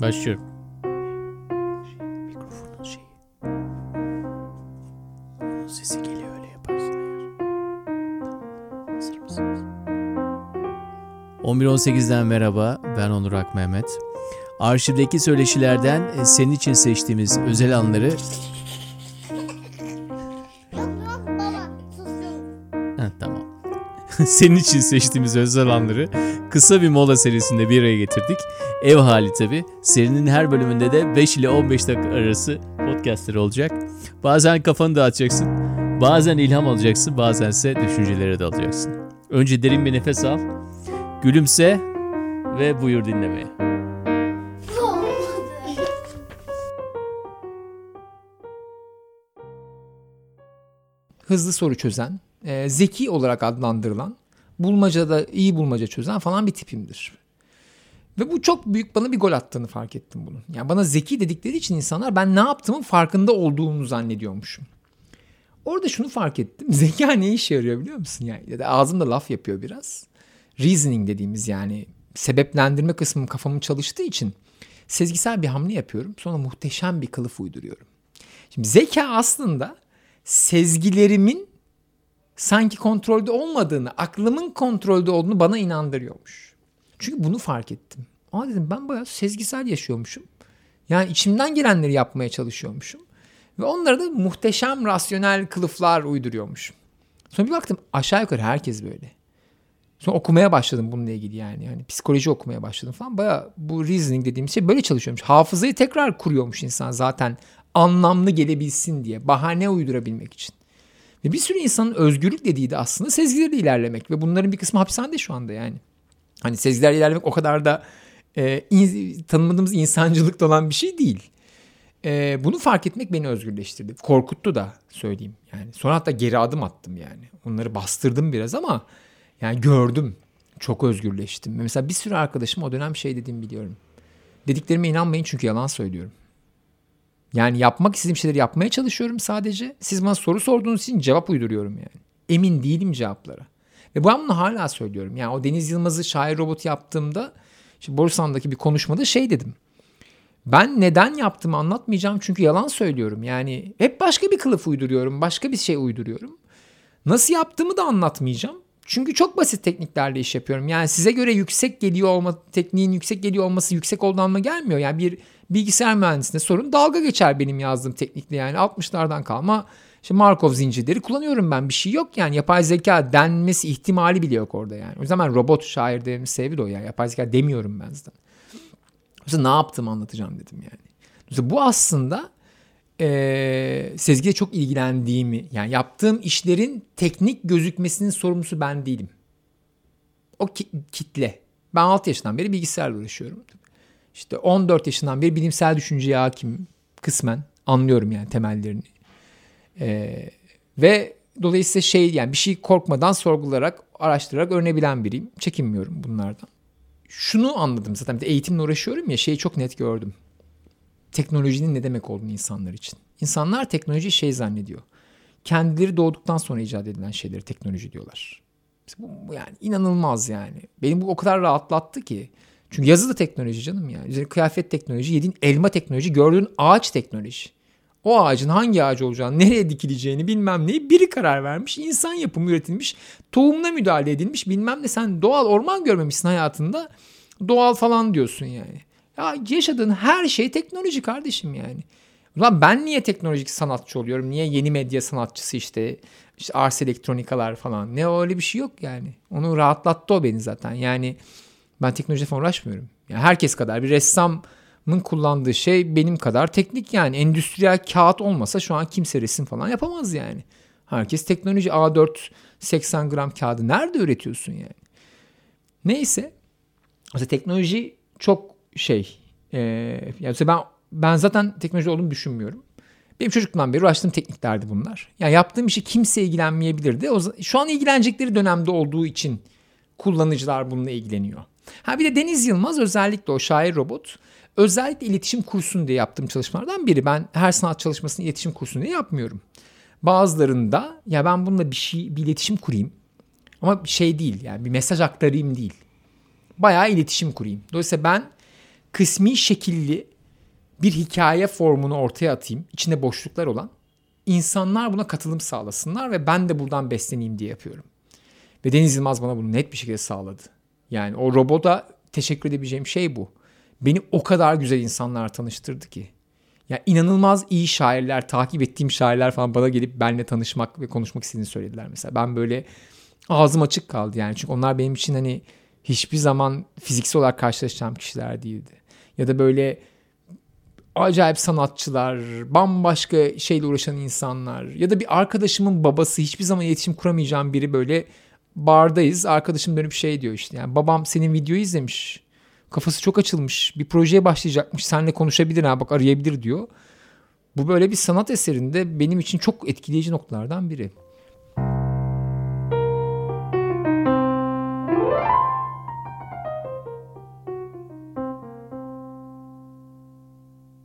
Başlıyorum. Sesi geliyor öyle yaparsın eğer. Tamam. Hazır mısınız? 11.18'den merhaba. Ben Onur Ak Mehmet. Arşivdeki söyleşilerden e, senin için seçtiğimiz özel anları... Yok yok baba susun. Heh, tamam. senin için seçtiğimiz özel anları kısa bir mola serisinde bir araya getirdik. Ev hali tabi. Serinin her bölümünde de 5 ile 15 dakika arası podcastler olacak. Bazen kafanı dağıtacaksın. Bazen ilham alacaksın. Bazense düşüncelere dalacaksın. Önce derin bir nefes al. Gülümse ve buyur dinlemeye. hızlı soru çözen, e, zeki olarak adlandırılan, bulmacada iyi bulmaca çözen falan bir tipimdir. Ve bu çok büyük bana bir gol attığını fark ettim bunun. Yani bana zeki dedikleri için insanlar ben ne yaptığımın farkında olduğunu zannediyormuşum. Orada şunu fark ettim. Zeka ne işe yarıyor biliyor musun? Yani ya da ağzımda laf yapıyor biraz. Reasoning dediğimiz yani sebeplendirme kısmım kafamın çalıştığı için sezgisel bir hamle yapıyorum. Sonra muhteşem bir kılıf uyduruyorum. Şimdi zeka aslında sezgilerimin sanki kontrolde olmadığını, aklımın kontrolde olduğunu bana inandırıyormuş. Çünkü bunu fark ettim. Aa dedim ben bayağı sezgisel yaşıyormuşum. Yani içimden gelenleri yapmaya çalışıyormuşum. Ve onlara da muhteşem rasyonel kılıflar uyduruyormuşum. Sonra bir baktım aşağı yukarı herkes böyle. Sonra okumaya başladım bununla ilgili yani. yani psikoloji okumaya başladım falan. Baya bu reasoning dediğimiz şey böyle çalışıyormuş. Hafızayı tekrar kuruyormuş insan zaten anlamlı gelebilsin diye. Bahane uydurabilmek için. Ve bir sürü insanın özgürlük dediği de aslında sezgilerle ilerlemek. Ve bunların bir kısmı hapishanede şu anda yani. Hani sezgilerle ilerlemek o kadar da e, in, tanımadığımız insancılıkta olan bir şey değil. E, bunu fark etmek beni özgürleştirdi. Korkuttu da söyleyeyim. Yani sonra hatta geri adım attım yani. Onları bastırdım biraz ama yani gördüm. Çok özgürleştim. Mesela bir sürü arkadaşım o dönem şey dediğimi biliyorum. Dediklerime inanmayın çünkü yalan söylüyorum. Yani yapmak istediğim şeyleri yapmaya çalışıyorum sadece. Siz bana soru sorduğunuz için cevap uyduruyorum yani. Emin değilim cevaplara. Ve ben bunu hala söylüyorum. Yani o Deniz Yılmaz'ı şair robot yaptığımda işte Borusan'daki bir konuşmada şey dedim. Ben neden yaptığımı anlatmayacağım çünkü yalan söylüyorum. Yani hep başka bir kılıf uyduruyorum. Başka bir şey uyduruyorum. Nasıl yaptığımı da anlatmayacağım. Çünkü çok basit tekniklerle iş yapıyorum. Yani size göre yüksek geliyor olma tekniğin yüksek geliyor olması yüksek olduğu anlamına gelmiyor. Yani bir bilgisayar mühendisine sorun dalga geçer benim yazdığım teknikle yani 60'lardan kalma işte Markov zincirleri kullanıyorum ben bir şey yok yani yapay zeka denmesi ihtimali bile yok orada yani. O yüzden ben robot şair dememin sebebi de o yani yapay zeka demiyorum ben zaten. Mesela ne yaptığımı anlatacağım dedim yani. Mesela bu aslında e, sezgiyle çok ilgilendiğimi yani yaptığım işlerin teknik gözükmesinin sorumlusu ben değilim. O ki, kitle. Ben 6 yaşından beri bilgisayarla uğraşıyorum. İşte 14 yaşından beri bilimsel düşünceye hakim kısmen anlıyorum yani temellerini. Ee, ve dolayısıyla şey yani bir şey korkmadan sorgularak, araştırarak öğrenebilen biriyim. Çekinmiyorum bunlardan. Şunu anladım zaten. Bir eğitimle uğraşıyorum ya şeyi çok net gördüm. Teknolojinin ne demek olduğunu insanlar için. İnsanlar teknoloji şey zannediyor. Kendileri doğduktan sonra icat edilen şeyleri teknoloji diyorlar. Bu yani inanılmaz yani. Benim bu o kadar rahatlattı ki. Çünkü yazı da teknoloji canım yani. Üzerine kıyafet teknoloji, yediğin elma teknoloji, gördüğün ağaç teknoloji. O ağacın hangi ağaç olacağını, nereye dikileceğini bilmem neyi biri karar vermiş. İnsan yapımı üretilmiş, tohumuna müdahale edilmiş bilmem ne. Sen doğal orman görmemişsin hayatında. Doğal falan diyorsun yani. Ya yaşadığın her şey teknoloji kardeşim yani. Ulan ben niye teknolojik sanatçı oluyorum? Niye yeni medya sanatçısı işte, işte Ars Elektronikalar falan. Ne öyle bir şey yok yani. Onu rahatlattı o beni zaten. Yani ben teknolojiyle falan uğraşmıyorum. Yani herkes kadar bir ressamın kullandığı şey benim kadar teknik yani. Endüstriyel kağıt olmasa şu an kimse resim falan yapamaz yani. Herkes teknoloji A4 80 gram kağıdı nerede üretiyorsun yani? Neyse. Mesela teknoloji çok şey. E, yani ben ben zaten teknoloji olduğunu düşünmüyorum. Benim çocukluğumdan beri uğraştığım tekniklerdi bunlar. Yani yaptığım işi kimse ilgilenmeyebilirdi. O, şu an ilgilenecekleri dönemde olduğu için kullanıcılar bununla ilgileniyor. Ha bir de Deniz Yılmaz özellikle o şair robot özellikle iletişim kursun diye yaptığım çalışmalardan biri. Ben her sanat çalışmasını iletişim kursun diye yapmıyorum. Bazılarında ya ben bununla bir şey bir iletişim kurayım ama şey değil yani bir mesaj aktarayım değil. bayağı iletişim kurayım. Dolayısıyla ben kısmi şekilli bir hikaye formunu ortaya atayım. içinde boşluklar olan. insanlar buna katılım sağlasınlar ve ben de buradan besleneyim diye yapıyorum. Ve Deniz Yılmaz bana bunu net bir şekilde sağladı. Yani o robota teşekkür edebileceğim şey bu. Beni o kadar güzel insanlar tanıştırdı ki. Ya inanılmaz iyi şairler, takip ettiğim şairler falan bana gelip benimle tanışmak ve konuşmak istediğini söylediler mesela. Ben böyle ağzım açık kaldı yani. Çünkü onlar benim için hani hiçbir zaman fiziksel olarak karşılaşacağım kişiler değildi. Ya da böyle acayip sanatçılar, bambaşka şeyle uğraşan insanlar ya da bir arkadaşımın babası hiçbir zaman iletişim kuramayacağım biri böyle bardayız. Arkadaşım dönüp şey diyor işte yani babam senin videoyu izlemiş. Kafası çok açılmış. Bir projeye başlayacakmış. Seninle konuşabilir ha bak arayabilir diyor. Bu böyle bir sanat eserinde benim için çok etkileyici noktalardan biri.